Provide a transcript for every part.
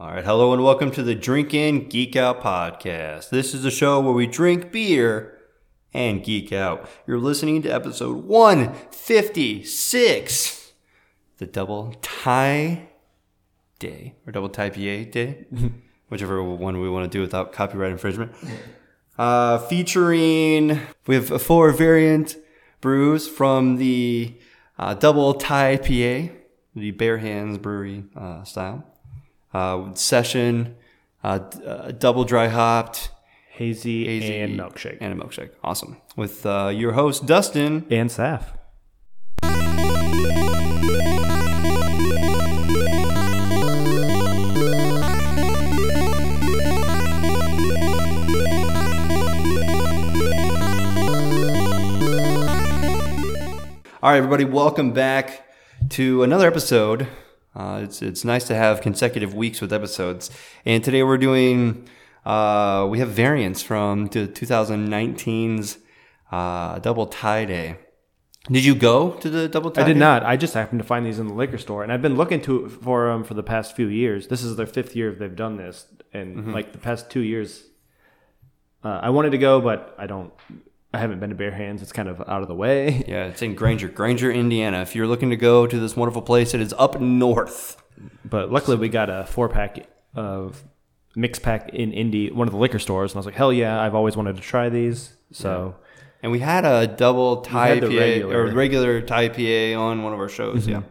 All right, hello and welcome to the Drink In Geek Out podcast. This is a show where we drink beer and geek out. You're listening to episode 156, the double Thai day or double Thai PA day, whichever one we want to do without copyright infringement. Uh, featuring we have four variant brews from the uh, double Thai PA, the Bare Hands Brewery uh, style uh, session, uh, uh, double dry hopped, Hazy, hazy, and milkshake. and a milkshake. Awesome. With uh, your host Dustin. And Saf. All right, everybody, welcome back to another episode. Uh, it's it's nice to have consecutive weeks with episodes, and today we're doing uh, we have variants from the 2019's uh, double Thai day. Did you go to the double Thai? I did day? not. I just happened to find these in the liquor store, and I've been looking to for them for the past few years. This is their fifth year they've done this, and Mm-hmm. like the past two years, uh, I wanted to go, but I don't. I haven't been to Bare Hands. It's kind of out of the way. Yeah, it's in Granger, Granger, Indiana. If you're looking to go to this wonderful place, it is up north. But luckily, we got a four pack of mix pack in Indy, one of the liquor stores, and I was like, hell yeah! I've always wanted to try these. So And we had a double the PA regular. or regular Thai PA on one of our shows. Yeah,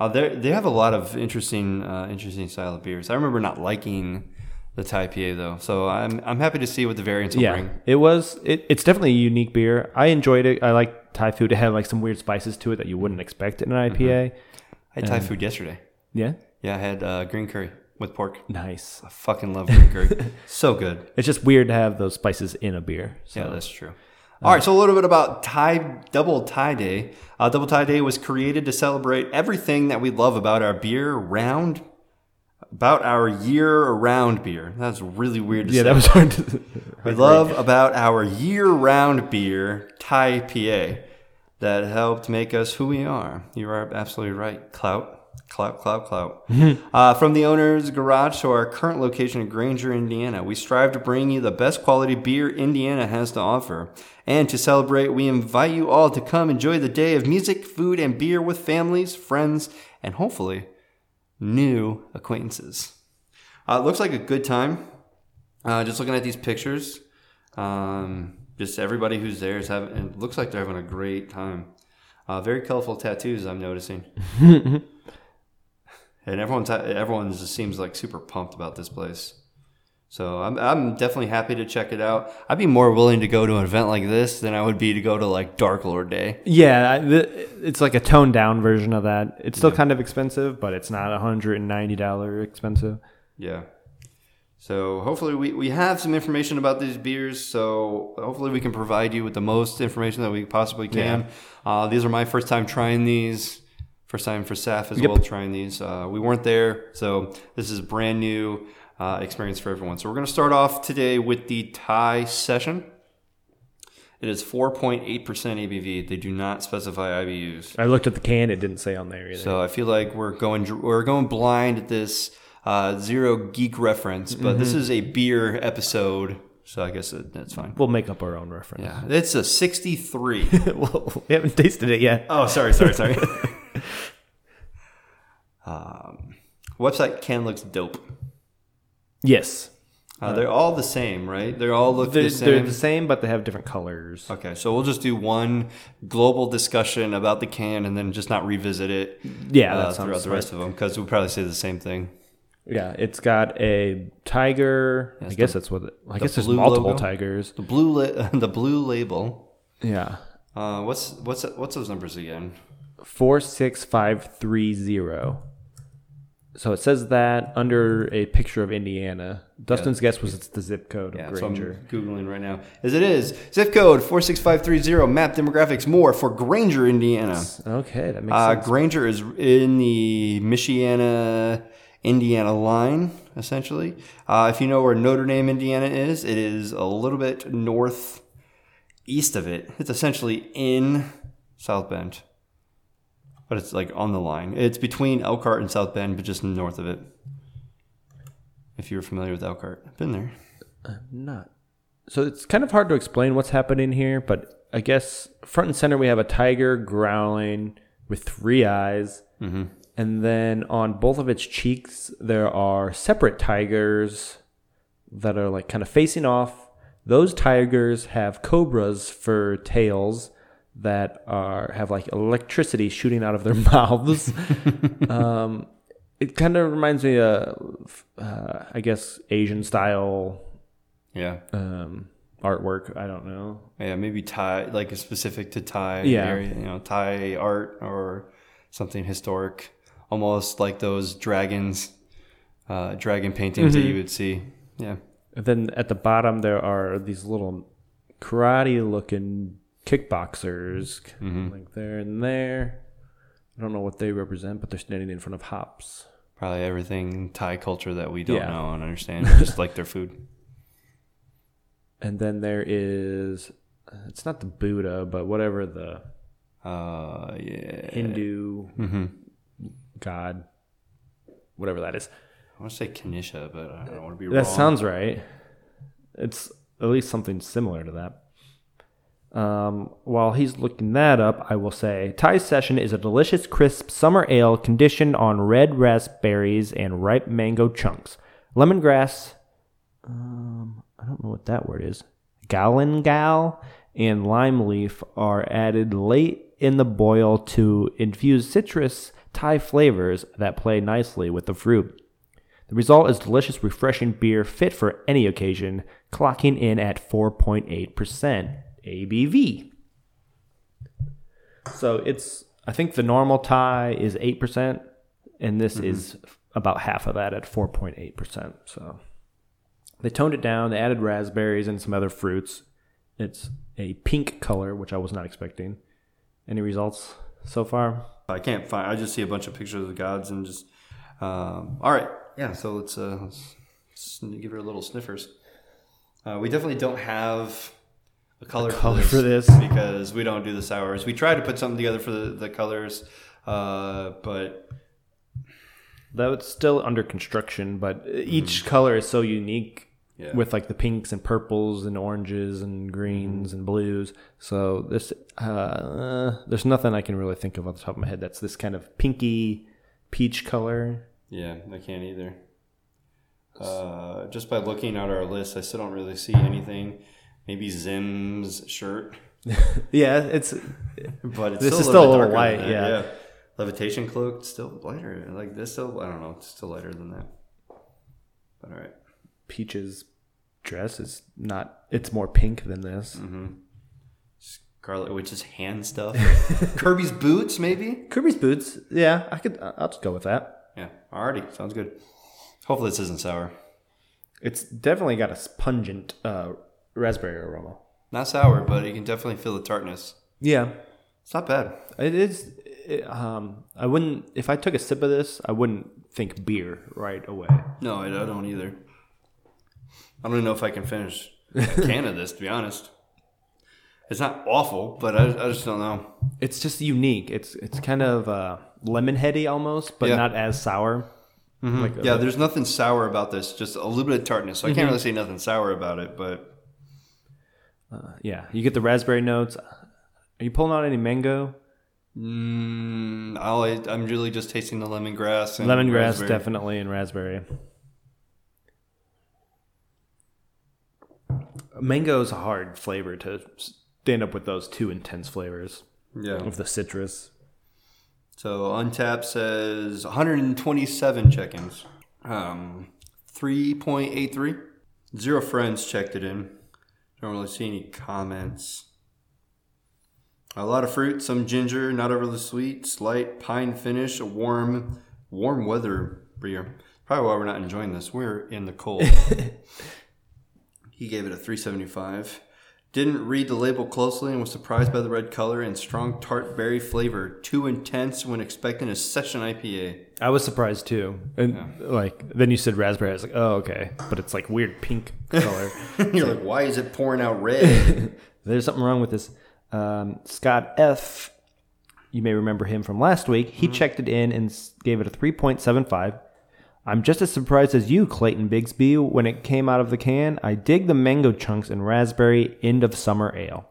uh, they they have a lot of interesting uh, interesting style of beers. I remember not liking the Thai PA though, so I'm I'm happy to see what the variants will yeah, bring. it was. It, it's definitely a unique beer. I enjoyed it. I like Thai food. It had like some weird spices to it that you wouldn't expect in an IPA. I had Thai food yesterday. Yeah, Yeah, I had uh, green curry with pork. nice. I fucking love green curry. so good. It's just weird to have those spices in a beer. So. Yeah, that's true. All right, so a little bit about Thai Double Thai Day. Uh, Double Thai Day was created to celebrate everything that we love about our beer round, about our year-round beer. That's really weird to yeah, say. that was hard. To, we love about our year-round beer, Thai PA, that helped make us who we are. You are absolutely right. Clout. Clout, clout, clout. uh, from the owner's garage to our current location in Granger, Indiana, we strive to bring you the best quality beer Indiana has to offer. And to celebrate, we invite you all to come enjoy the day of music, food, and beer with families, friends, and hopefully new acquaintances. Uh, it looks like a good time. Uh, just looking at these pictures, um, just everybody who's there is having. It looks like they're having a great time. Uh, very colorful tattoos, I'm noticing. and everyone's everyone just seems like super pumped about this place. So I'm I'm definitely happy to check it out. I'd be more willing to go to an event like this than I would be to go to like Dark Lord Day. yeah, I- the, it's like a toned down version of that. It's still kind of expensive, but it's not hundred and ninety dollar expensive. Yeah. So hopefully we, we have some information about these beers. So hopefully we can provide you with the most information that we possibly can. Uh, these are my first time trying these. First time for Saf as Yep. well trying these. Uh, we weren't there, so this is brand new uh, experience for everyone. So we're going to start off today with the Thai session. It is 4.8% ABV. They do not specify IBUs. I looked at the can; it didn't say on there either. So I feel like we're going we're going blind at this uh, zero geek reference, but this is a beer episode, so I guess it, that's fine. we'll make up our own reference. Yeah, it's a 63. well, we haven't tasted it yet. oh, sorry, sorry, sorry. um, website can looks dope. Yes, Uh, they're all the same, right? They all look they're, the same. they're the same, but they have different colors. Okay, so we'll just do one global discussion about the can, and then just not revisit it. Yeah, uh, throughout the rest of them, because we'll probably say the same thing. Yeah, it's got a tiger. I guess that's what. It, I guess there's multiple logo? tigers. The blue, la- the blue label. Yeah, Uh, what's what's what's those numbers again? four six five three zero. So it says that under a picture of Indiana. Dustin's guess was it's the zip code of Yeah, so I'm Granger. googling right now. As it is zip code four six five three zero. Map demographics more for Granger, Indiana. Okay, that makes Uh, sense. Granger is in the Michiana, Indiana line, essentially. Uh, if you know where Notre Dame, Indiana is, it is a little bit north east of it. It's essentially in South Bend, but it's like on the line. It's between Elkhart and South Bend, but just north of it. If you're familiar with Elkhart, been there. I'm not. So it's kind of hard to explain what's happening here, but I guess front and center we have a tiger growling with three eyes. Mm-hmm. And then on both of its cheeks, there are separate tigers that are like kind of facing off. Those tigers have cobras for tails that are have like electricity shooting out of their mouths. um, it kind of reminds me of, uh, I guess, Asian style Yeah. um, artwork. I don't know. Yeah, maybe Thai, like specific to Thai Yeah. area, you know, Thai art or something historic, almost like those dragons, uh, dragon paintings that you would see. Yeah. And then at the bottom there are these little karate-looking kickboxers, like there and there. I don't know what they represent, but they're standing in front of hops. Probably everything Thai culture that we don't Yeah. know and understand, just like their food. And then there is, it's not the Buddha, but whatever the Uh, yeah. Hindu Mm-hmm. god, whatever that is. I want to say Kanisha, but I don't want to be That wrong. sounds right. It's at least something similar to that. Um, while he's looking that up, I will say Thai Session is a delicious, crisp summer ale conditioned on red raspberries and ripe mango chunks. Lemongrass, um, I don't know what that word is, galangal, and lime leaf are added late in the boil to infuse citrus Thai flavors that play nicely with the fruit. The result is delicious, refreshing beer fit for any occasion, clocking in at 4.8% ABV. So it's, I think the normal Thai is 8%, and this is about half of that at 4.8%. So they toned it down, they added raspberries and some other fruits. It's a pink color, which I was not expecting. Any results so far? I can't find. I just see a bunch of pictures of the gods and just. Um, all right, yeah. So let's, uh, let's give her a little sniffers. Uh, we definitely don't have a color, color for, for this this. because we don't do the sours. We tried to put something together for the, the colors, uh, but That's still under construction, but each color is so unique Yeah. with like the pinks and purples and oranges and greens and blues. So this, uh, uh, there's nothing I can really think of off the top of my head that's this kind of pinky peach color. yeah, I can't either. Uh, just by looking at our list, I still don't really see anything. Maybe Zim's shirt, Yeah, it's but it's This still is a still a little light, that, yeah. Levitation cloak still lighter. Like this, still I don't know. It's still lighter than that. But all right. peach's dress is not. It's more pink than this. Scarlet Witch's hand stuff. Kirby's boots, maybe. Kirby's boots. Yeah, I could. I'll just go with that. Yeah, alrighty, sounds good. Hopefully this isn't sour. It's definitely got a pungent uh, raspberry aroma. Not sour, but you can definitely feel the tartness. Yeah, It's not bad. It is. It, um, I wouldn't. If I took a sip of this, I wouldn't think beer right away. No, I, don't either. I don't even know if I can finish a can of this. To be honest, it's not awful, but I, I just don't know. It's just unique. It's it's kind of uh, lemon heady almost, but Yeah. not as sour. Like, Yeah, uh, there's nothing sour about this. Just a little bit of tartness. So I can't really say nothing sour about it, but uh, yeah. You get the raspberry notes. Are you pulling out any mango? mm, I'll, I'm really just tasting the lemongrass. And Lemongrass, raspberry. definitely, and raspberry. Mango is a hard flavor to stand up with those two intense flavors Yeah. of the citrus. So Untappd says 127 check-ins, um, 3.83. Zero friends checked it in. Don't really see any comments. A lot of fruit, some ginger, not overly sweet, slight pine finish, a warm, warm weather beer. Probably why we're not enjoying this. We're in the cold. he gave it a 375. Didn't read the label closely and was surprised by the red color and strong tart berry flavor. Too intense when expecting a session IPA. I was surprised too. And like then you said raspberry, I was like, oh okay. But it's like weird pink color. You're like, why is it pouring out red? There's something wrong with this. Um, Scott F. You may remember him from last week. He checked it in and gave it a 3.75. I'm just as surprised as you, Clayton Bigsby, when it came out of the can. I dig the mango chunks and raspberry end of summer ale.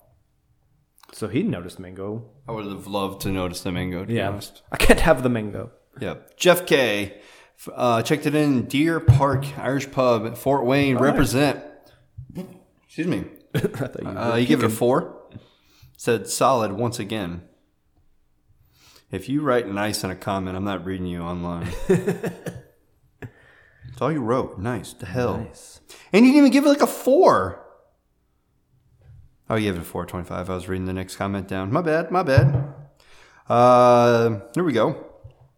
So he noticed mango. I would have loved to notice the mango. To be honest. I can't have the mango. Yeah, Jeff K. Uh, checked it in Deer Park Irish Pub, Fort Wayne. represent. Excuse me. I thought you Uh, you give it a four. Said solid once again. If you write nice in a comment, I'm not reading you online. That's all you wrote. Nice. The hell. Nice. And you didn't even give it like a four. Oh, you gave it a four twenty-five. I was reading the next comment down. My bad. My bad. Uh, here we go.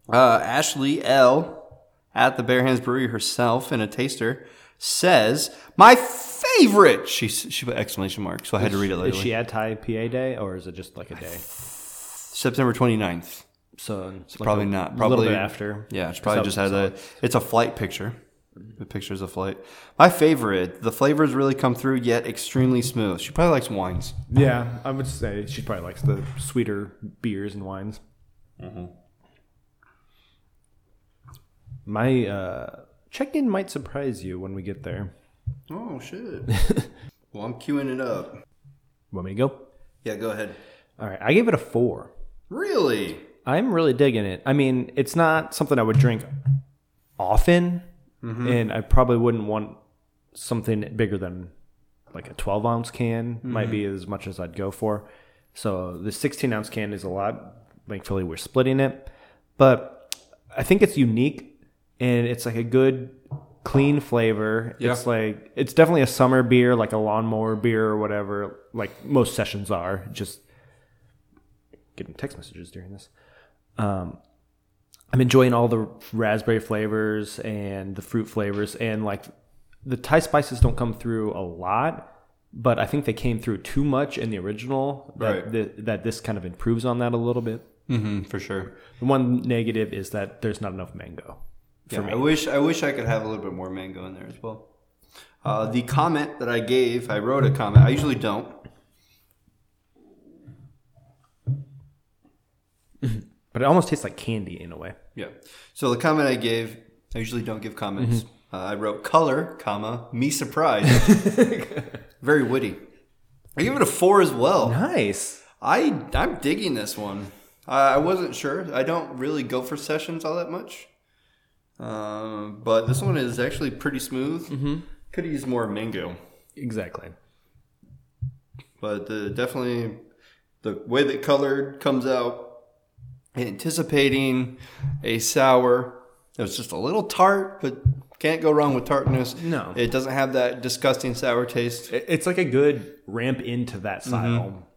Uh, Ashley L at the Bare Hands Brewery herself in a taster says my favorite. She she put exclamation mark, so I had to read it Is later. she at Thai PA Day or is it just like a day? September 29th. So it's like Probably a, not. a Probably little bit after. Yeah, it's probably just had a. It's a flight picture. The picture's of flight. My favorite. The flavors really come through, yet extremely smooth. She probably likes wines. Yeah, I would say she probably likes the sweeter beers and wines. Mm-hmm. My uh, check-in might surprise you when we get there. Oh shit. well, I'm queuing it up. Want me to go? Yeah, go ahead. All right, I gave it a four. Really? I'm really digging it. I mean, it's not something I would drink often, and I probably wouldn't want something bigger than like a 12 ounce can. Might be as much as I'd go for. So the 16 ounce can is a lot. Thankfully, we're splitting it, but I think it's unique, and it's like a good, clean flavor. Yeah. It's like it's definitely a summer beer, like a lawnmower beer or whatever. Like most sessions are. Just getting text messages during this. Um, I'm enjoying all the raspberry flavors and the fruit flavors, and like the Thai spices don't come through a lot, but I think they came through too much in the original. That Right. thi- that this kind of improves on that a little bit. Mm-hmm, for sure. The one negative is that there's not enough mango. Yeah, I wish I wish I could have a little bit more mango in there as well. Uh, the comment that I gave, I wrote a comment. I usually don't. But it almost tastes like candy in a way. Yeah. So the comment I gave, I usually don't give comments. Uh, I wrote color, comma me surprised. Very witty. I give it a four as well. Nice. I I'm digging this one. I, I wasn't sure. I don't really go for sessions all that much, um, but this one is actually pretty smooth. Mm-hmm. Could use more mango, Exactly. but the, definitely the way that colored comes out. Anticipating a sour. It was just a little tart, but can't go wrong with tartness. No. it doesn't have that disgusting sour taste. It's like a good ramp into that style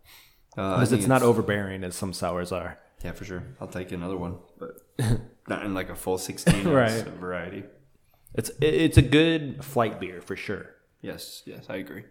Uh, because think it's not overbearing as some sours are. Yeah, for sure. I'll take another one, but not in like a full sixteen Right. variety. It's it's a good flight beer for sure. Yes, yes, I agree.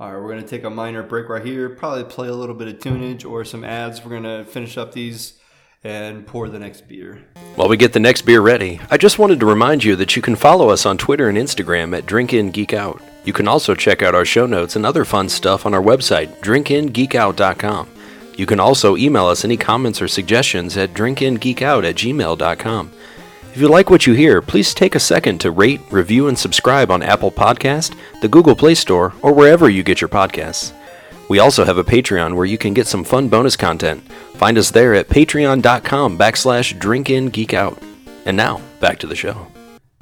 All right, we're gonna take a minor break right here. Probably play a little bit of tunage or some ads. We're gonna finish up these and pour the next beer. While we get the next beer ready, I just wanted to remind you that you can follow us on Twitter and Instagram at Drink In Geek Out. You can also check out our show notes and other fun stuff on our website, drinkingeekout.com. You can also email us any comments or suggestions at drinkingeekout at gmail.com. If you like what you hear, please take a second to rate, review, and subscribe on Apple Podcast, the Google Play Store, or wherever you get your podcasts. We also have a Patreon where you can get some fun bonus content. Find us there at patreon.com backslash drinkingeekout. And now, back to the show.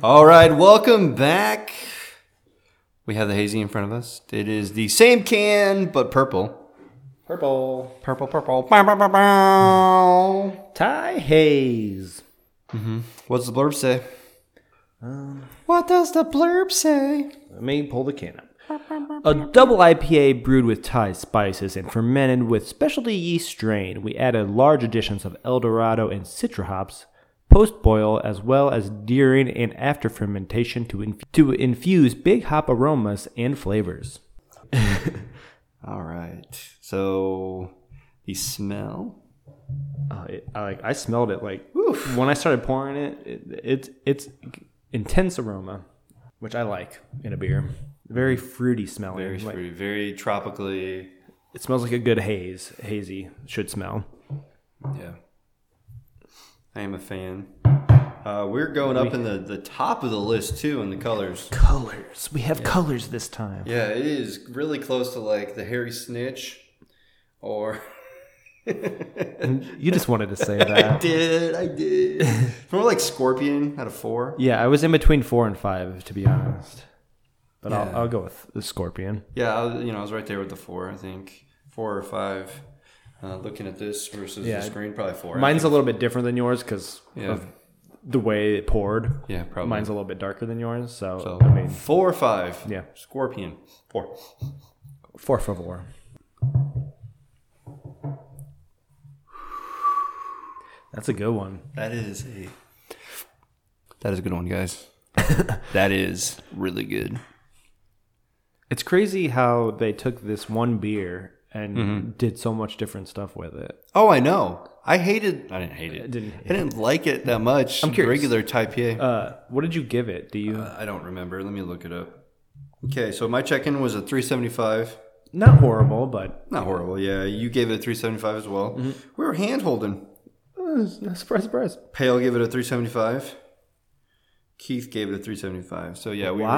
All right, welcome back. We have the hazy in front of us. It is the same can but purple. Purple. Purple, purple. Bow, bow, bow, bow. Thai haze. Mm-hmm. What does the blurb say? Um. what does the blurb say? Let me pull the can up. A double IPA brewed with Thai spices and fermented with specialty yeast strain. We added large additions of Eldorado and Citra hops post boil as well as during and after fermentation to, inf- to infuse big hop aromas and flavors. All right. So the smell. Uh, it, I like I smelled it like when I started pouring it, it. It's it's intense aroma, which I like in a beer. Very fruity smelling. Very Like, fruity, very tropically. it smells like a good haze. Hazy should smell. Yeah. I am a fan. Uh, we're going up in the, the top of the list too in the colors. Colors. We have colors this time. Yeah, it is really close to like the hairy snitch, or You just wanted to say that. I did, I did. More like scorpion out of four. yeah, I was in between four and five, to be honest. But Yeah. I'll, I'll go with the scorpion. Yeah, I was, you know, I was right there with the four. I think four or five. Uh, looking at this versus Yeah. the screen, probably four. Mine's a little bit different than yours because Yeah. of the way it poured. yeah, probably. Mine's a little bit darker than yours, so, so I mean, four or five. Yeah. scorpion four. four for four. That's a good one. That is a that is a good one, guys. that is really good. It's crazy how they took this one beer and Mm-hmm. did so much different stuff with it. Oh, I know. I hated. I didn't hate it. Didn't I didn't like it that much. I'm curious. Regular Type A. Uh, what did you give it? Do you Uh, I don't remember. Let me look it up. Okay, so my check-in was a 375. not horrible, but Not horrible. Yeah, you gave it a 375 as well. Mm-hmm. We were hand holding. uh, surprise, surprise. Pale gave it a 375. Keith gave it a 375. So yeah, we were,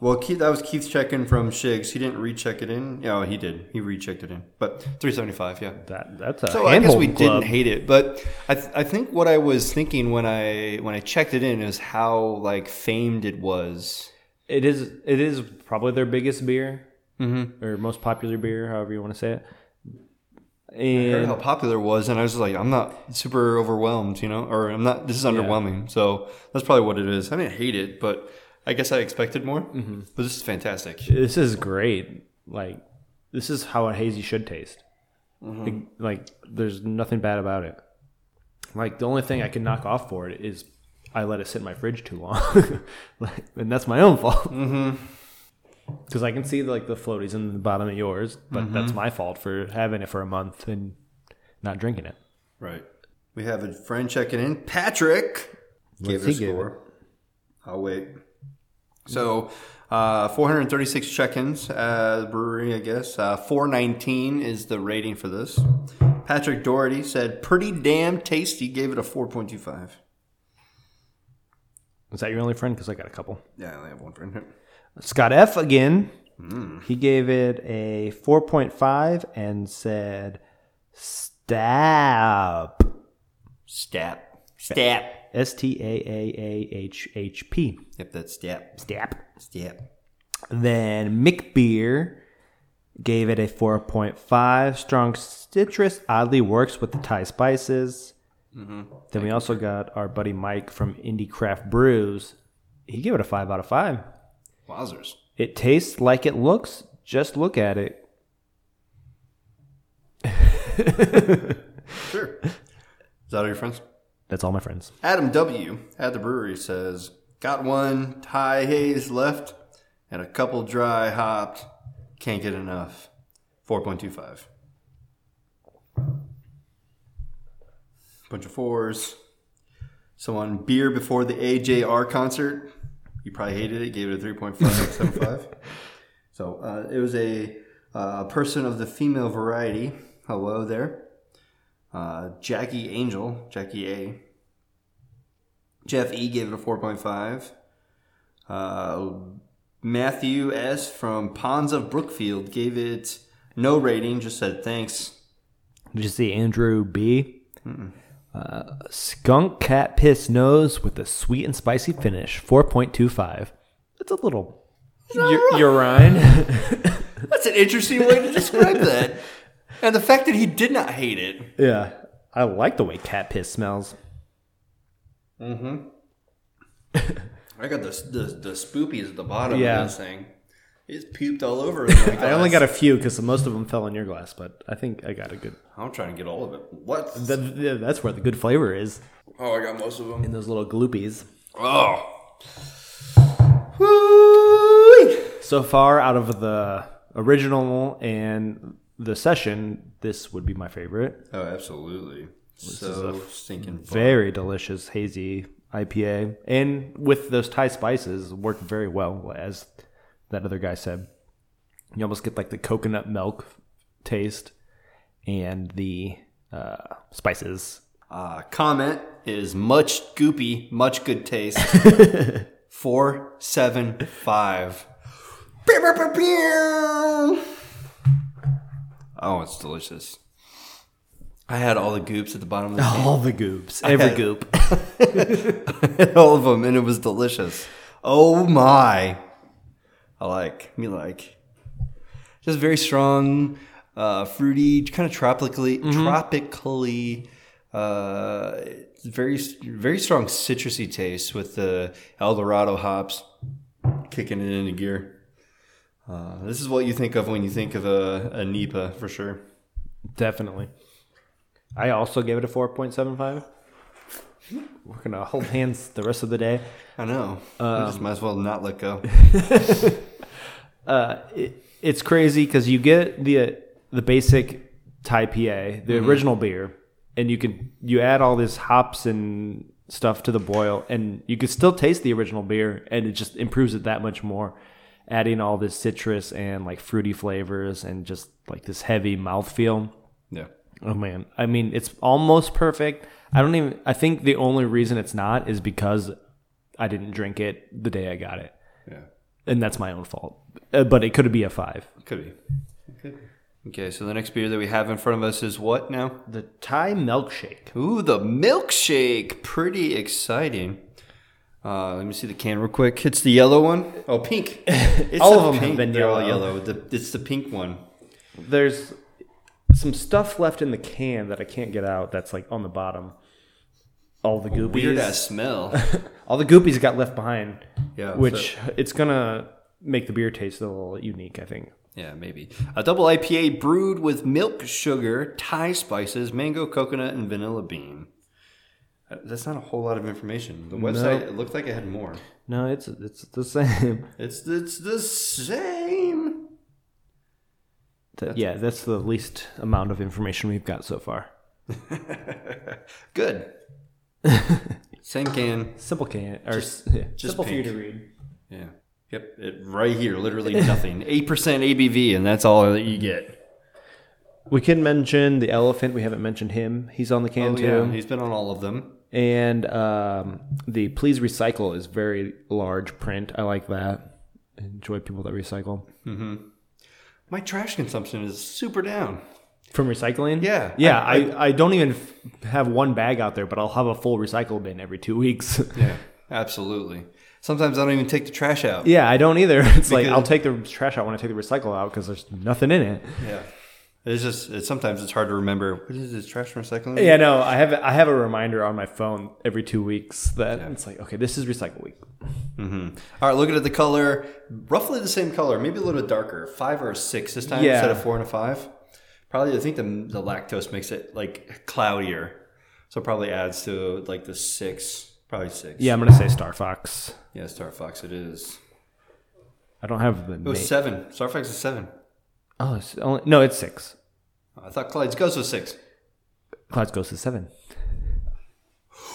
Well, Keith, that was Keith's check-in from Shigs. He didn't recheck it in. Yeah, he did. He rechecked it in, but 375. Yeah. that that's a So I guess we club. didn't hate it, but I, th- I think what I was thinking when I when I checked it in is how like famed it was. It is it is probably their biggest beer mm-hmm. or most popular beer, however you want to say it. I heard And how popular it was, and I was like, I'm not super overwhelmed, you know, or I'm not. This is underwhelming. So that's probably what it is. I didn't hate it, but I guess I expected more. Mm-hmm. But this is fantastic. this is great. Like this is how a hazy should taste. Mm-hmm. Like, like, there's nothing bad about it. Like the only thing I can knock off for it is I let it sit in my fridge too long, like, and that's my own fault. Mm-hmm. Because I can see like the floaties in the bottom of yours, but mm-hmm. that's my fault for having it for a month and not drinking it. Right. We have a friend checking in. Patrick gave it a give score. I'll wait. So, uh, 436 check-ins at the brewery, I guess. Uh, 419 is the rating for this. Patrick Doherty said, "Pretty damn tasty." Gave it a 4.25. Is that your only friend? Because I got a couple. Yeah, I only have one friend here. Scott F again. He gave it a 4.5 and said stab. Stap. Stap. S T A A A H H P. Yep, that's stap. Stab. Stap. Then Mick Beer gave it a 4.5. Strong citrus oddly works with the Thai spices. Mm-hmm. Then we also got our buddy Mike from Indie Craft Brews. He gave it a 5 out of 5. Wowzers. It tastes like it looks. Just look at it. Sure. Is that all your friends? That's all my friends. Adam W. at the brewery says, Got one Thai haze left and a couple dry hopped. Can't get enough. 4.25. Bunch of fours. Someone beer before the AJR concert. You probably hated it. Gave it a 3.575. so uh, it was a uh, person of the female variety. Hello there. Uh, Jackie Angel, Jackie A. Jeff E gave it a 4.5. Uh, Matthew S from Ponds of Brookfield gave it no rating, just said thanks. Did you see Andrew B? Uh, skunk cat piss nose with a sweet and spicy finish. 4.25. That's a little u- urine. That's an interesting way to describe that. And the fact that he did not hate it. yeah. I like the way cat piss smells. Mm-hmm. I got the, the, the spoopies at the bottom Yeah. of this thing. It's puked all over. the I only got a few because most of them fell in your glass, but I think I got a good. I'm trying to get all of it. What? That, yeah, that's where the good flavor is Oh, I got most of them. in those little gloopies. Oh. Woo! So far, out of the original and the session, this would be my favorite. Oh, absolutely. so stinking fun. Very delicious hazy IPA, and with those Thai spices, worked very well. As that other guy said, you almost get like the coconut milk taste and the uh, spices Uh, comment is much goopy, much good taste. Four seven five. Oh, it's delicious. I had all the goops at the bottom of the. All the goops, every had- goop. all of them, and it was delicious. Oh my! I like me like just very strong, uh, fruity, kind of tropically, tropically, uh, very very strong citrusy taste with the El Dorado hops kicking it into gear. Uh, this is what you think of when you think of a, a NEIPA for sure. Definitely. I also gave it a 4.75. We're going to hold hands the rest of the day. I know. I just might as well not let go. Uh, it, it's crazy because you get the the basic Thai PA, the original beer, and you can you add all this hops and stuff to the boil, and you can still taste the original beer, and it just improves it that much more. Adding all this citrus and like fruity flavors and just like this heavy mouthfeel. Yeah. Oh man, I mean, it's almost perfect. I don't even. I think the only reason it's not is because I didn't drink it the day I got it, Yeah. and that's my own fault. Uh, but it could be a five. Could be. Could be. Okay, so the next beer that we have in front of us is what now? The Thai milkshake. Ooh, the milkshake. Pretty exciting. Uh, let me see the can real quick. It's the yellow one. Oh, pink. It's All the of them have pink- been they're all yellow. yellow. The, it's the pink one. There's some stuff left in the can that I can't get out. That's like on the bottom. All the goopies. Weird ass smell. All the goopies got left behind. Yeah, Which it's gonna make the beer taste a little unique. I think. yeah, maybe. A double IPA brewed with milk, sugar, Thai spices, mango, coconut, and vanilla bean. That's not a whole lot of information. The website it looked like it had more. No, it's it's the same. It's it's the same. That- yeah, that's the least amount of information we've got so far. Good. Same can. Simple can or s- yeah, just simple for you to read. Yeah. Yep. It, right here, literally nothing. Eight percent ABV, and that's all that you get. We can mention the elephant. We haven't mentioned him. He's on the can Oh too. yeah, he's been on all of them. And um, the please recycle is very large print. I like that. Enjoy people that recycle. My trash consumption is super down. From recycling? Yeah, Yeah, I- I, I, don't even f- have one bag out there, but I'll have a full recycle bin every two weeks. Yeah, absolutely. Sometimes I don't even take the trash out. yeah, I don't either. It's like I'll take the trash out when I take the recycle out because there's nothing in it. Yeah. It's just it's, sometimes it's hard to remember. What is this trash recycling? Yeah, no, I have I have a reminder on my phone every two weeks that it's like, okay, this is recycle week. Mm-hmm. All right, looking at the color, roughly the same color, maybe a little bit darker. Five or a six this time Yeah. instead of four and a five. Probably, I think the the lactose makes it like cloudier, so it probably adds to like the six, probably six. Yeah, I'm gonna say Star Fox. yeah, Star Fox. It is. I don't have the It was name. seven. Star Fox is seven. Oh, it's only, no, it's six. I thought Clyde's Ghost was six. Clyde's Ghost is seven.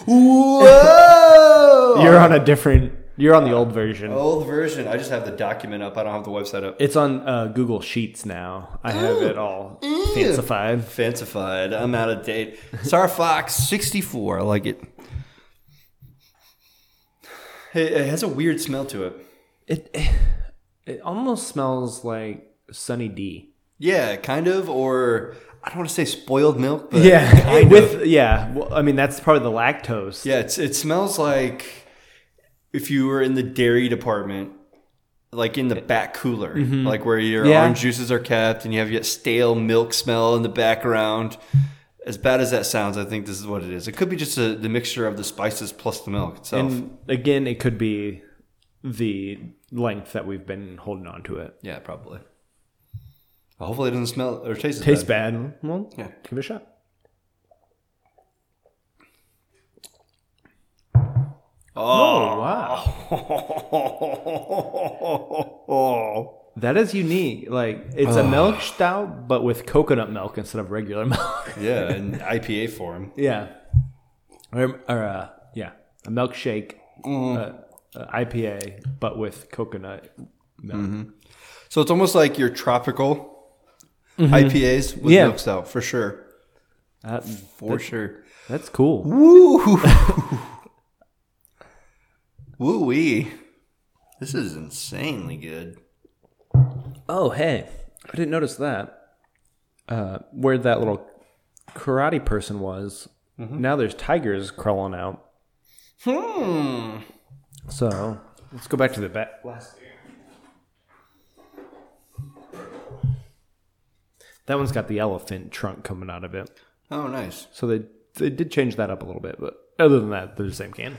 Whoa! You're on a different. You're on the old version. old version. I just have the document up. I don't have the website up. It's on uh, Google Sheets now. I have it all fancified. Fancified. I'm out of date. Star Fox 64. I like it. It, it has a weird smell to it. It it almost smells like Sunny D. Yeah, kind of. Or I don't want to say spoiled milk, but Yeah, with of. yeah. Well, I mean, that's probably the lactose. Yeah, it's, it smells like if you were in the dairy department, like in the back cooler, like where your Mm-hmm. Yeah. orange juices are kept and you have your stale milk smell in the background. As bad as that sounds, I think this is what it is. It could be just a, the mixture of the spices plus the milk itself. And again, it could be the length that we've been holding on to it. yeah, probably. Hopefully, it doesn't smell or taste Tastes bad. bad. Well, Yeah. give it a shot. Oh, wow. That is unique. Like it's a milk stout, but with coconut milk instead of regular milk. yeah, in IPA form. yeah. Or, or uh, yeah, a milkshake, uh, uh, IPA, but with coconut milk. So it's almost like your tropical IPAs with Yeah. milk stout for sure. That- For sure. That's cool. Woo! Woo wee. This is insanely good. Oh, hey. I didn't notice that. Uh, where that little karate person was, now there's tigers crawling out. Hmm. So let's go back to the back. That one's got the elephant trunk coming out of it. Oh, nice. So they they did change that up a little bit, but other than that, they're the same can.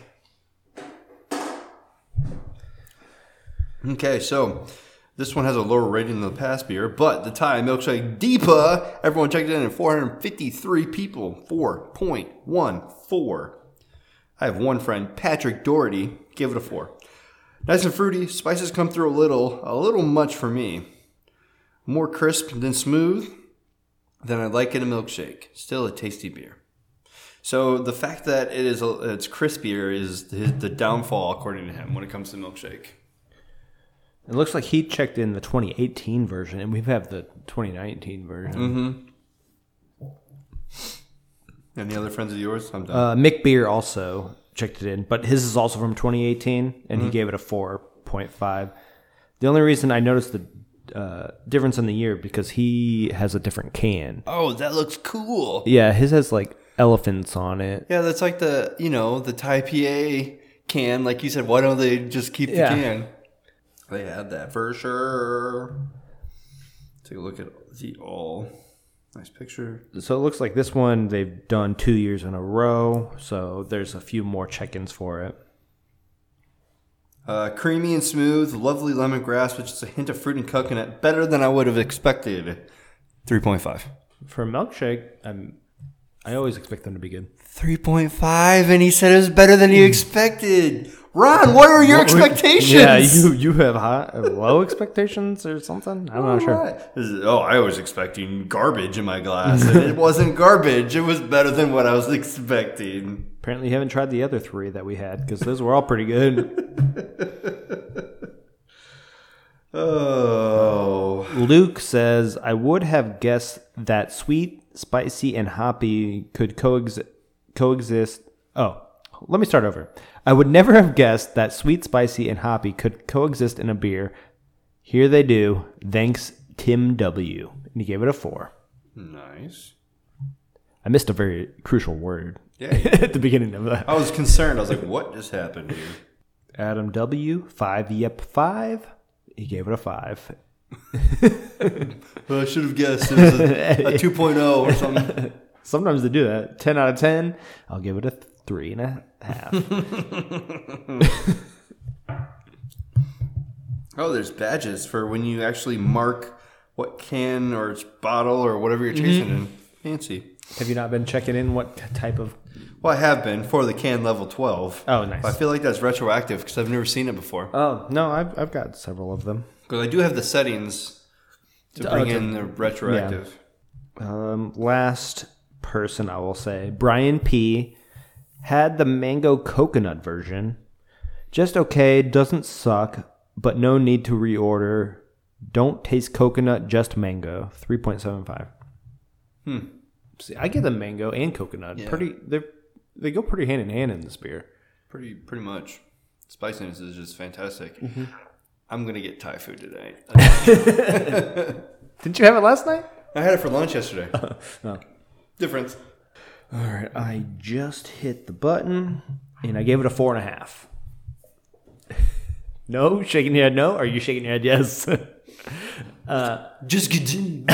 Okay, so this one has a lower rating than the past beer, but the Thai milkshake DIPA, everyone checked it in at 453 people, 4.14. I have one friend, Patrick Doherty, give it a 4. Nice and fruity, spices come through a little, a little much for me. More crisp than smooth than I'd like in a milkshake. Still a tasty beer. So the fact that it is a, it's crispier is the, the downfall according to him when it comes to milkshake. It looks like he checked in the 2018 version, and we have the 2019 version. Any other friends of yours? I'm done. Uh, Mick Beer also checked it in, but his is also from 2018, and he gave it a 4.5. The only reason I noticed the uh, difference in the year because he has a different can. oh, that looks cool. Yeah, his has like elephants on it. Yeah, that's like the you know the Thai PA can. Like you said, why don't they just keep the Yeah. can? They had that for sure. Take a look at the all. Nice picture. So it looks like this one they've done two years in a row. So there's a few more check-ins for it. Uh, creamy and smooth, lovely lemongrass with just a hint of fruit and coconut. Better than I would have expected. Three point five. For a milkshake, I'm, I always expect them to be good. 3.5 and he said it was better than he expected. Ron, what are your expectations? Yeah, you you have high, low expectations or something. I'm not sure. Is- oh, I was expecting garbage in my glass, and it wasn't garbage. It was better than what I was expecting. Apparently, you haven't tried the other three that we had because those were all pretty good. Oh, Luke says, "I would have guessed that sweet, spicy, and hoppy could coexist." Coexist. Oh, let me start over. I would never have guessed that sweet, spicy, and hoppy could coexist in a beer. Here they do. Thanks, Tim W. And he gave it a four. nice. I missed a very crucial word Yeah, at the beginning of that. I was concerned. I was like, "What just happened here?" Adam W. Five. Yep, five. He gave it a five. Well, I should have guessed it was a, a 2.0 or something. Sometimes they do that. 10 out of 10, I'll give it a three and a half. Oh, there's badges for when you actually mark what can or its bottle or whatever you're mm-hmm. chasing in. Fancy. Have you not been checking in what type of. Well, I have been for the can level 12. Oh, nice. But I feel like that's retroactive because I've never seen it before. Oh, no, I've, I've got several of them. Because I do have the settings to Oh, bring to- in the retroactive. Um, last person I will say Brian P. had the mango coconut version. Just okay, doesn't suck, but no need to reorder. Don't taste coconut, just mango. 3.75. Hmm. See, I get the mango and coconut. Yeah. Pretty they they go pretty hand in hand in this beer. Pretty, pretty much. Spiciness is just fantastic. Mm-hmm. I'm gonna get Thai food today. Didn't you have it last night? I had it for lunch yesterday. No. Difference. All right, I just hit the button and I gave it a four and a half. no, shaking your head. No, are you shaking your head? Yes. Just continue.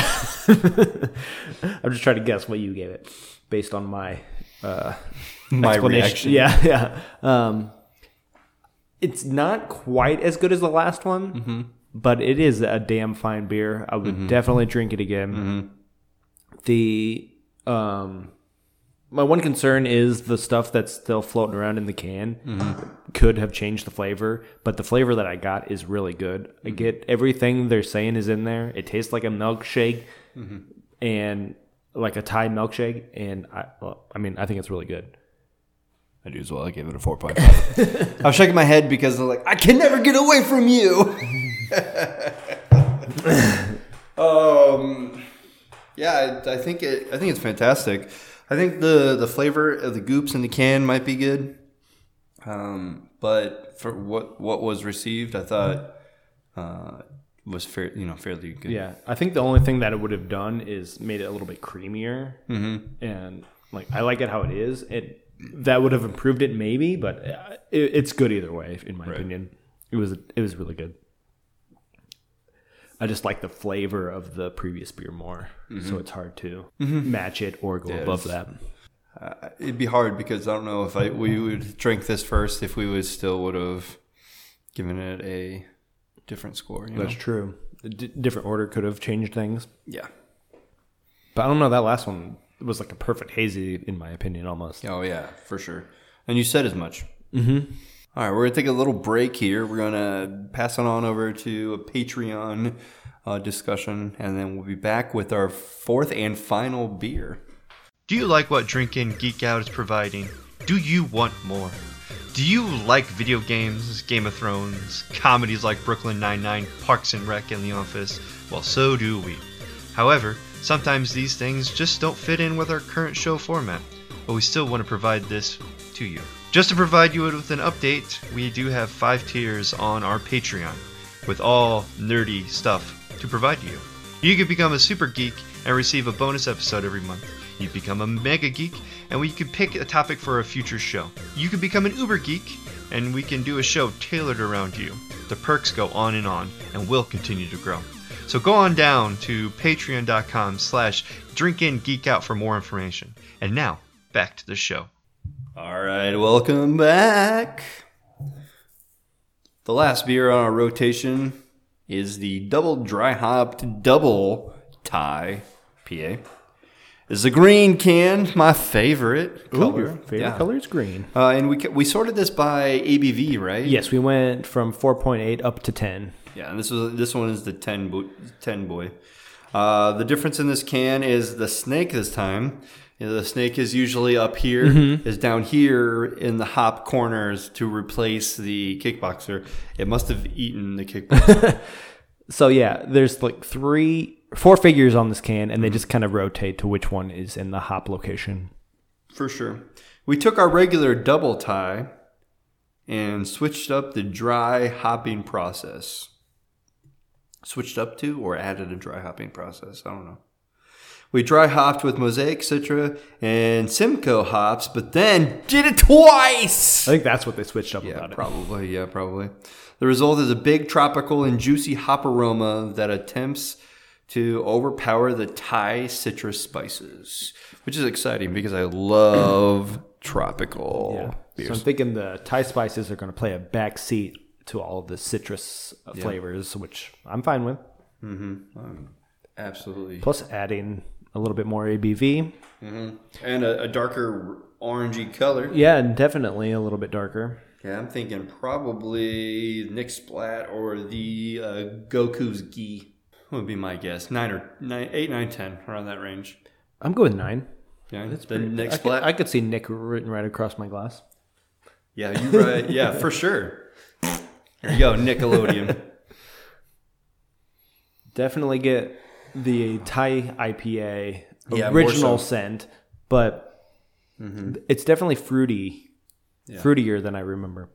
I'm just trying to guess what you gave it based on my uh, My reaction. Yeah, yeah. Um, it's not quite as good as the last one, Mm-hmm. but it is a damn fine beer. I would definitely drink it again. Mm-hmm. The um, my one concern is the stuff that's still floating around in the can Mm-hmm. could have changed the flavor, but the flavor that I got is really good. I Mm-hmm. get everything they're saying is in there. It tastes like a milkshake Mm-hmm. and like a Thai milkshake, and I, well, I mean, I think it's really good. I do as well. I gave it a 4.5. I was shaking my head because I'm like, I can never get away from you. um, yeah, I, I think it. I think it's fantastic. I think the the flavor of the goops in the can might be good, um, but for what what was received, I thought uh, was fair, you know, fairly good. Yeah, I think the only thing that it would have done is made it a little bit creamier, mm-hmm. and like I like it how it is. It that would have improved it maybe, but uh, it, it's good either way in my opinion. It was it was really good. I just like the flavor of the previous beer more, so it's hard to match it or go above that. Uh, it'd be hard because I don't know if I we would drink this first if we would still would have given it a different score. You know? That's true. A d- different order could have changed things, Yeah. but I don't know. That last one was like a perfect hazy, in my opinion, almost. Oh yeah, for sure. And you said as much. Mm-hmm. All right, we're gonna take a little break here. We're gonna pass it on over to a Patreon uh, discussion, and then we'll be back with our fourth and final beer. Do you like what Drink In Geek Out is providing? Do you want more? Do you like video games, Game of Thrones, comedies like Brooklyn Nine-Nine, Parks and Rec, and The Office? Well, so do we. However, sometimes these things just don't fit in with our current show format, but we still want to provide this to you. Just to provide you with an update, we do have five tiers on our Patreon with all nerdy stuff to provide you. You can become a super geek and receive a bonus episode every month. You become a mega geek and we could pick a topic for a future show. You could become an uber geek and we can do a show tailored around you. The perks go on and on and will continue to grow. So go on down to patreon.com slash drinkingeekout for more information. And now, back to the show. All right, welcome back. The last beer on our rotation is the double dry hopped double Thai PA. Is the green can my favorite color? your favorite Yeah. color is green. Uh, and we we sorted this by ABV, right? Yes, we went from 4.8 up to 10. Yeah, and this was this one is the 10 boy. 10 boy. Uh, the difference in this can is the snake this time. You know, the snake is usually up here, is down here in the hop corners to replace the kickboxer. It must have eaten the kickboxer. So yeah, there's like three, four figures on this can, and they mm-hmm. just kind of rotate to which one is in the hop location. for sure. We took our regular double Thai and switched up the dry hopping process. Switched up to or added a dry hopping process. I don't know. We dry hopped with Mosaic Citra and Simcoe hops, but then did it twice. I think that's what they switched up Yeah, about it. probably. Yeah, probably. The result is a big tropical and juicy hop aroma that attempts to overpower the Thai citrus spices, which is exciting because I love tropical Yeah. So beers. I'm thinking the Thai spices are going to play a backseat to all of the citrus uh, flavors, which I'm fine with. Mm-hmm. Um, Absolutely. Plus adding a little bit more ABV. And a, a darker orangey color. Yeah, and definitely a little bit darker. Yeah, I'm thinking probably Nick Splat or the uh, Goku's Gi would be my guess. Nine or nine, eight, nine, ten, around that range. I'm going nine. Yeah, that's the Nick I could. I could see Nick written right across my glass. Yeah, you right. yeah, for sure. There you go, Nickelodeon. Definitely get the Thai IPA Yeah, original so. scent, but mm-hmm. it's definitely fruity, fruitier than I remember.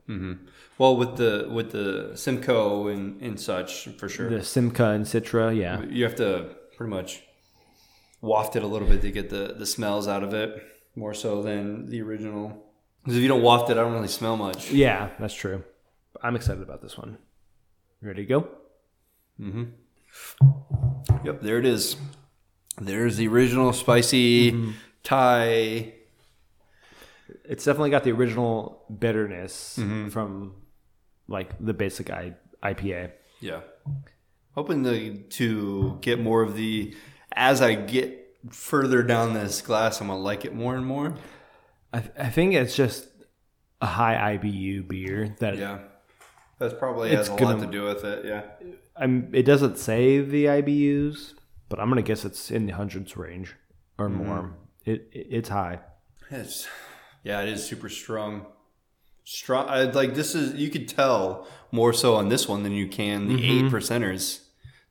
well, with the with the Simcoe and, and such, for sure. The Simcoe and Citra, yeah. You have to pretty much waft it a little bit to get the, the smells out of it, more so than the original. Because if you don't waft it, I don't really smell much. Yeah, that's true. I'm excited about this one. You ready to go? Mm-hmm. Yep, there it is. There's the original spicy Thai. It's definitely got the original bitterness Mm-hmm. from like the basic I- IPA. Yeah. Hoping to, to get more of the. As I get further down this glass, I'm going to like it more and more. I, th- I think it's just a high IBU beer that Yeah. That's probably has a gonna- lot to do with it. Yeah. I'm. It doesn't say the IBUs, but I'm gonna guess it's in the hundreds range or Mm-hmm. more. It, it it's high. It's yeah, it is super strong. Strong. I, like this is you could tell more so on this one than you can the eight percenters.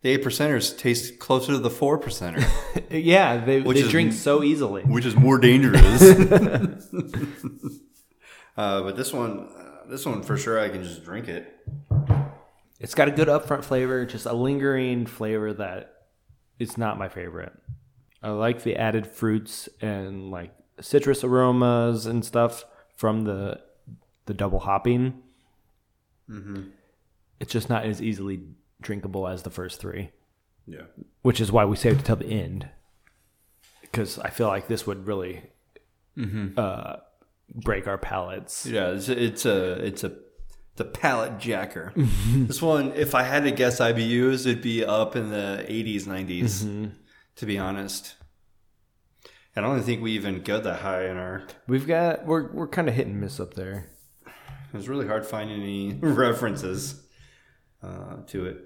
The eight percenters taste closer to the four percenter, Yeah, they, Which they is- drink so easily. which is more dangerous. uh, but this one, uh, this one for sure, I can just drink it. It's got a good upfront flavor, just a lingering flavor that it's not my favorite. I like the added fruits and like citrus aromas and stuff from the the double hopping. Mm-hmm. It's just not as easily drinkable as the first three, Yeah. which is why we saved it till the end. Because I feel like this would really mm-hmm. uh, break our palates. Yeah, it's, it's a it's a it's a palate jacker. this one, if I had to guess IBUs, it'd be up in the 80s, 90s. Mm-hmm. To be honest, I don't think we even go that high in our. We've got we're we're kind of hit and miss up there. It was really hard finding any references uh, to it.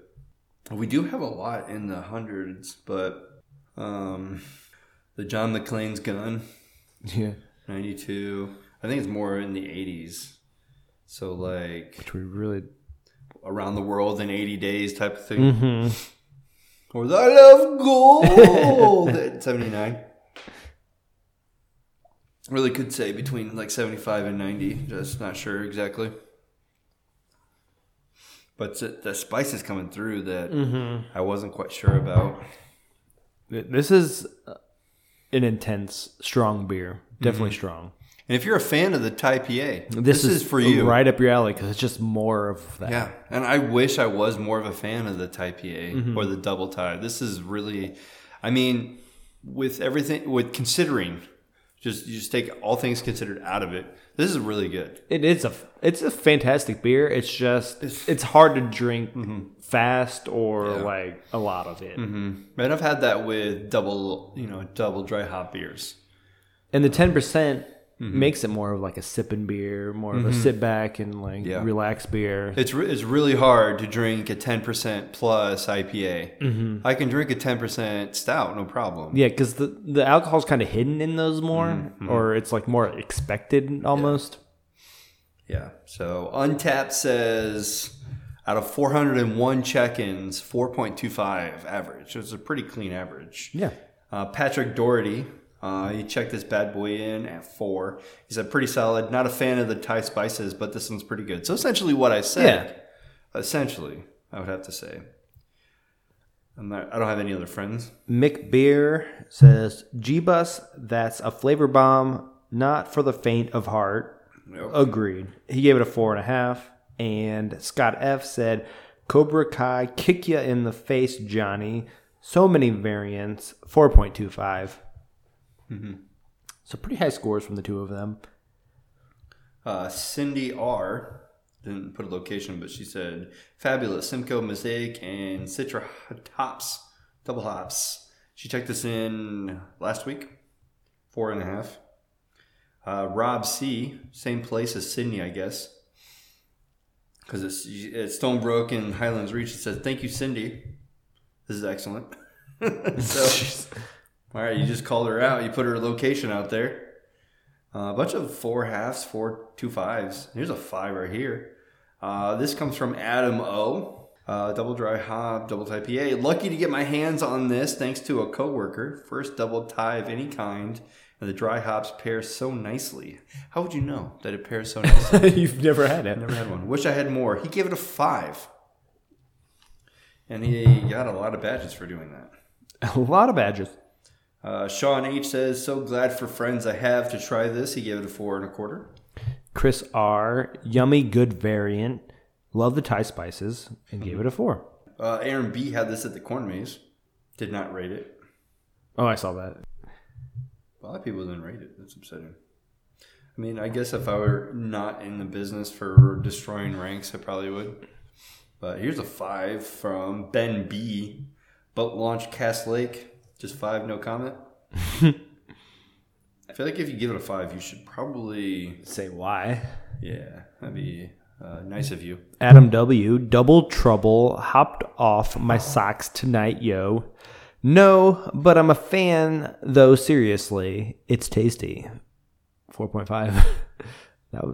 We do have a lot in the hundreds, but um, the John McClane's gun, Yeah, 92. I think it's more in the 80s. So like which we really around the world in 80 days type of thing. Or the I love gold at 79. Really could say between like 75 and 90. Just not sure exactly. But the- spice is coming through that mm-hmm. I wasn't quite sure about. This is uh, an intense, strong beer. Definitely mm-hmm. strong. And if you're a fan of the Thai PA, This, is, for you. right up your alley because it's just more of that. Yeah, and I wish I was more of a fan of the Thai PA mm-hmm. or the double Thai. This is really, I mean, with everything, with considering, just you just take all things considered out of it. This is really good. It is a it's a fantastic beer. It's just it's, hard to drink mm-hmm. fast or Yeah. like a lot of it. Mm-hmm. And I've had that with double, you know, double dry hop beers. And the ten percent Mm-hmm. makes it more of like a sipping beer, more of a mm-hmm. sit back and like Yeah. relax beer. It's re- it's really hard to drink a ten percent plus IPA. Mm-hmm. I can drink a ten percent stout, no problem. yeah, because the the alcohol's kind of hidden in those more, or it's like more expected almost. Yeah. So Untappd says out of 401 check-ins, 4.25 average. It's a pretty clean average. Yeah. Uh, Patrick Doherty, uh, he checked this bad boy in at four. He said pretty solid. Not a fan of the Thai spices, but this one's pretty good. So essentially, what I said. Essentially, I would have to say. I'm not. I don't have any other friends. Mick Beer says G Bus, that's a flavor bomb, not for the faint of heart. Nope. Agreed. He gave it a four and a half. And Scott F said Cobra Kai, kick ya in the face, Johnny. So many variants, 4.25. So pretty high scores from the two of them. Uh, Cindy R didn't put a location, but she said fabulous Simcoe Mosaic and Citra hops, double hops. She checked this in last week, four and a half. Uh, Rob C, same place as Sydney, I guess, because it's it's Stonebrook and Highlands Reach. It says thank you, Cindy. This is excellent. so, all right, you just called her out. You put her location out there. Uh, a bunch of four halves, four two fives. Here's a five right here. Uh, this comes from Adam O. Uh, double dry hop, double Thai PA. Lucky to get my hands on this thanks to a coworker. First double Thai of any kind, and the dry hops pair so nicely. How would you know that it pairs so nicely? You've never had it. Never had one. Wish I had more. He gave it a five, and he got a lot of badges for doing that. A lot of badges. Uh, Sean H says, "So glad for friends I have to try this." He gave it a four and a quarter. Chris R, yummy, good variant. Love the Thai spices and gave it a four. Uh, Aaron B had this at the corn maze. Did not rate it. Oh, I saw that. A lot of people didn't rate it. That's upsetting. I mean, I guess if I were not in the business for destroying ranks, I probably would. But here's a five from Ben B. Boat launch Cast Lake. Just five, no comment. I feel like if you give it a five, you should probably, Say why. yeah, that'd be uh, nice of you. Adam W. Double trouble. Hopped off my socks tonight, yo. No, but I'm a fan, though, seriously. It's tasty. 4.5. that,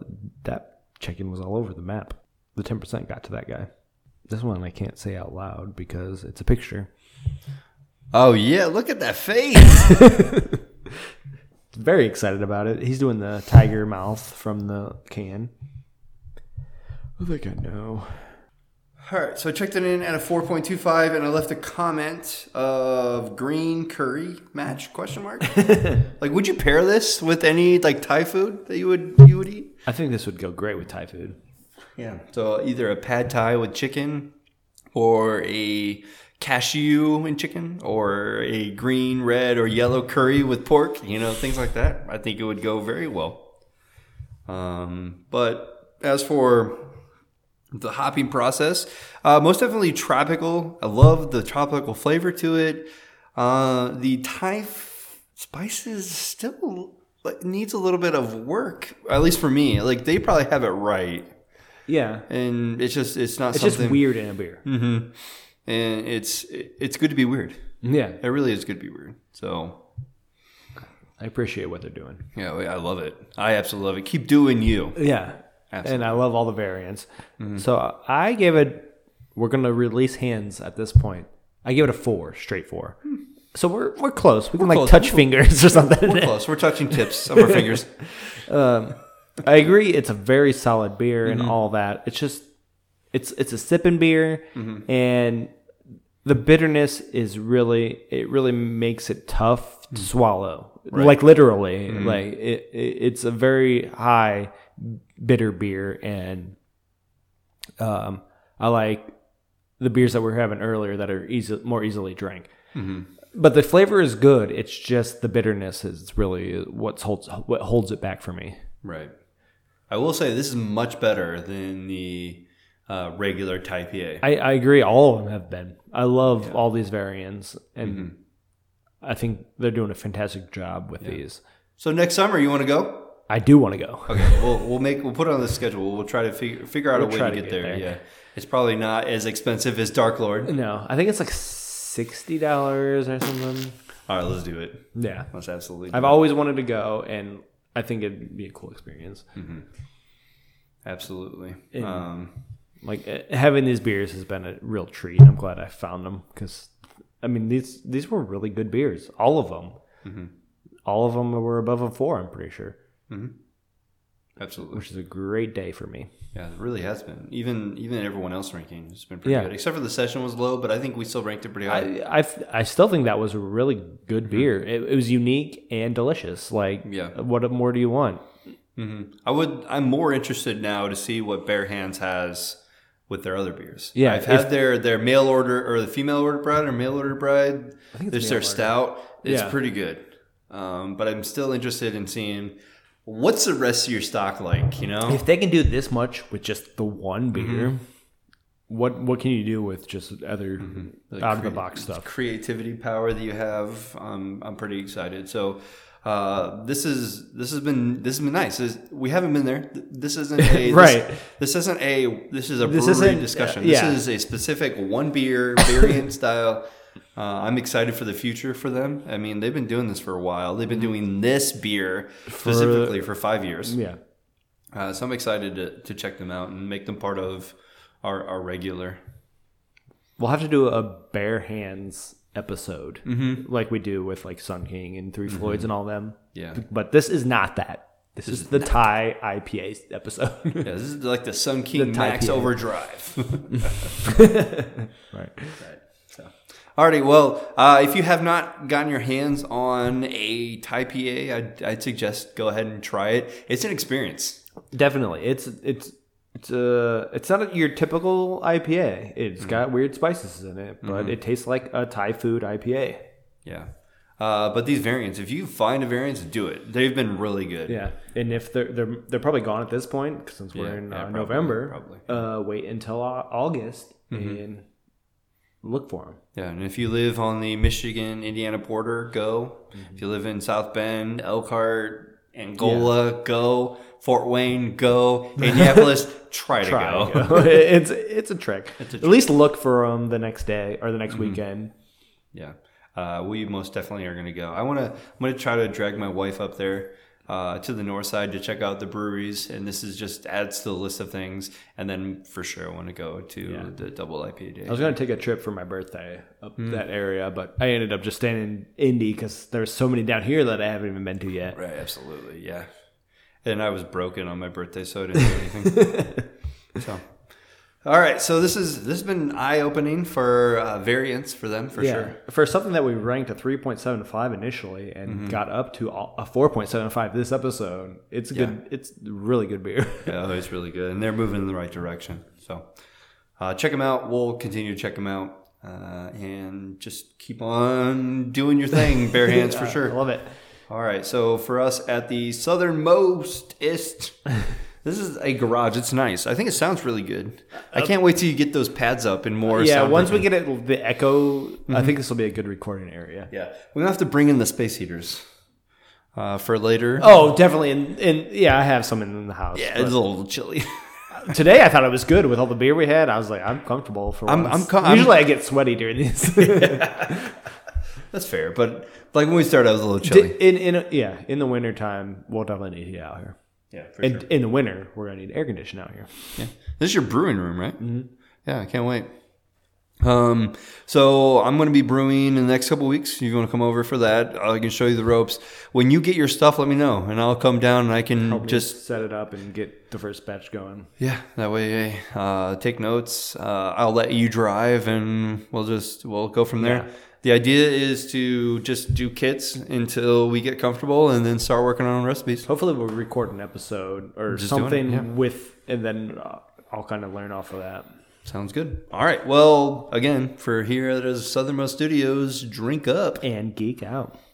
that check in was all over the map. The 10% got to that guy. This one I can't say out loud because it's a picture. Oh yeah, look at that face. Very excited about it. He's doing the tiger mouth from the can. I think I know. All right, so I checked it in at a 4.25, and I left a comment of green curry match question mark. like, would you pair this with any like Thai food that you would you would eat? I think this would go great with Thai food. Yeah. So either a pad Thai with chicken, or a cashew and chicken, or a green, red, or yellow curry with pork. You know, things like that. I think it would go very well. Um, but as for the hopping process, uh, most definitely tropical. I love the tropical flavor to it. Uh, the Thai f- spices still like, needs a little bit of work, at least for me. Like they probably have it right, Yeah. and it's just it's not It's something. just weird in a beer. And it's it's good to be weird. Yeah. It really is good to be weird. So I appreciate what they're doing. yeah, I love it. I absolutely love it. Keep doing you. Yeah. Absolutely. And I love all the variants. Mm-hmm. So I gave it, we're going to release hands at this point. I give it a four, straight four. Hmm. So we're, we're close. We can like close. touch fingers or something. We're close. We're touching tips of our fingers. Um, I agree. It's a very solid beer and mm-hmm. all that. It's just, it's, it's a sipping beer mm-hmm. and the bitterness is really, it really makes it tough to mm. swallow. Like literally, mm-hmm. like it, it, it's a very high bitter beer and um, I like the beers that we are having earlier that are easy, more easily drank. Mm-hmm. But the flavor is good. It's just the bitterness is really what holds what holds it back for me. Right. I will say this is much better than the uh, regular Thai PA. I, I agree. All of them have been. I love all these variants, and I think they're doing a fantastic job with these. So next summer, you want to go? I do want to go. Okay, we'll we'll make we'll put it on the schedule. We'll try to figure figure out We'll a way to to get, get there. there. Yeah, it's probably not as expensive as Dark Lord. No, I think it's like sixty dollars or something. All right, let's do it. Yeah, Let's absolutely. I've it. always wanted to go, and I think it'd be a cool experience. absolutely. And- Um, like uh, having these beers has been a real treat. I'm glad I found them because, I mean these these were really good beers. All of them, mm-hmm. all of them were above a four. I'm pretty sure, mm-hmm. absolutely. which is a great day for me. Yeah, it really has been. Even even everyone else ranking has been pretty Yeah. good. Except for the session was low, but I think we still ranked it pretty high. I, I I still think that was a really good mm-hmm. beer. It, it was unique and delicious. Like, Yeah. what more do you want? I would. I'm more interested now to see what Bare Hands has with their other beers. Yeah, I've had if- their their mail order or the female order bride or mail order bride. I think it's There's their order. stout. It's Yeah. pretty good. Um, but I'm still interested in seeing what's the rest of your stock like. You know, If they can do this much with just the one beer, what what can you do with just other out of the box stuff? creativity power that you have. Um, I'm pretty excited. So. Uh, this is this has been this has been nice. This, we haven't been there. This isn't a Right. This, this isn't a this is a This brewery isn't- discussion. uh, This is a specific one beer variant style. Uh, I'm excited for the future for them. I mean, they've been doing this for a while. They've been doing this beer specifically for, five years. Yeah, Uh, so I'm excited to, to check them out and make them part of our, our regular. we'll have to do a bare hands episode like we do with like Sun King and 3 Floyds and all them. Yeah. but this is not that. This, is the Thai IPA episode. Yeah, this is like the Sun King Thai Max PA. Overdrive. right. So, alrighty. Well, uh, if you have not gotten your hands on a Thai PA, I'd, I'd suggest go ahead and try it. It's an experience. Definitely, it's it's it's uh it's not your typical IPA. It's got weird spices in it, but it tastes like a Thai food IPA. Yeah. Uh, but these variants, if you find a variant, do it. They've been really good. Yeah, and if they're they're they're probably gone at this point since we're Yeah, in yeah, uh, probably, November. probably. Uh, wait until August and look for them. Yeah, and if you live on the Michigan Indiana border, go. Mm-hmm. If you live in South Bend, Elkhart, Angola, go. Fort Wayne, go. Indianapolis, try to Try. go. go. it's it's a trick. At least look for them the next day or the next Mm-hmm. weekend. Yeah, uh, we most definitely are going to go. I want to. I'm going to try to drag my wife up there uh, to the north side to check out the breweries, and this is just adds to the list of things. And then for sure, I want to go to the double IPA day. I was gonna take a trip for my birthday up that area, but I ended up just staying in Indy because there's so many down here that I haven't even been to yet. Right, absolutely, yeah. And I was broken on my birthday, so I didn't do anything. so, all right. So this is this has been eye opening for uh, variants for them for yeah, sure. for something that we ranked a 3.75 initially and got up to a a 4.75 this episode. It's a good. It's really good beer. Yeah, it's really good, and they're moving in the right direction. So, uh, check them out. We'll continue to check them out, uh, and just keep on doing your thing, bare hands for sure. I love it. All right, so for us at the southernmostest, this is a garage. It's nice. I think it sounds really good. I can't wait till you get those pads up and more. Yeah, once we get it, the echo, I think this will be a good recording area. yeah, we're gonna have to bring in the space heaters uh, for later. Oh, definitely. And, and yeah, I have some in the house. yeah, it's a little chilly. Today I thought it was good with all the beer we had. I was like, I'm comfortable for I'm- once. I'm co- I'm- Usually i get sweaty during these. That's fair, but like when we started, I was a little chilly. in in yeah, in the winter time, we'll definitely need heat out here. Yeah, for And in the winter, we're gonna need air conditioning out here. Yeah, this is your brewing room, right? Mm-hmm. Yeah, I can't wait. Um, so I'm going to be brewing in the next couple weeks. You want to come over for that? I can show you the ropes. When you get your stuff, let me know, and I'll come down and I can just Just set it up and get the first batch going. yeah. That way, uh, take notes. Uh, I'll let you drive, and we'll just we'll go from there. Yeah. The idea is to just do kits until we get comfortable, and then start working on recipes. Hopefully, we'll record an episode or Just it, something yeah. with, and then I'll kind of learn off of that. Sounds good. All right. Well, again, for here at the Southernmost Studios, drink up. And geek out.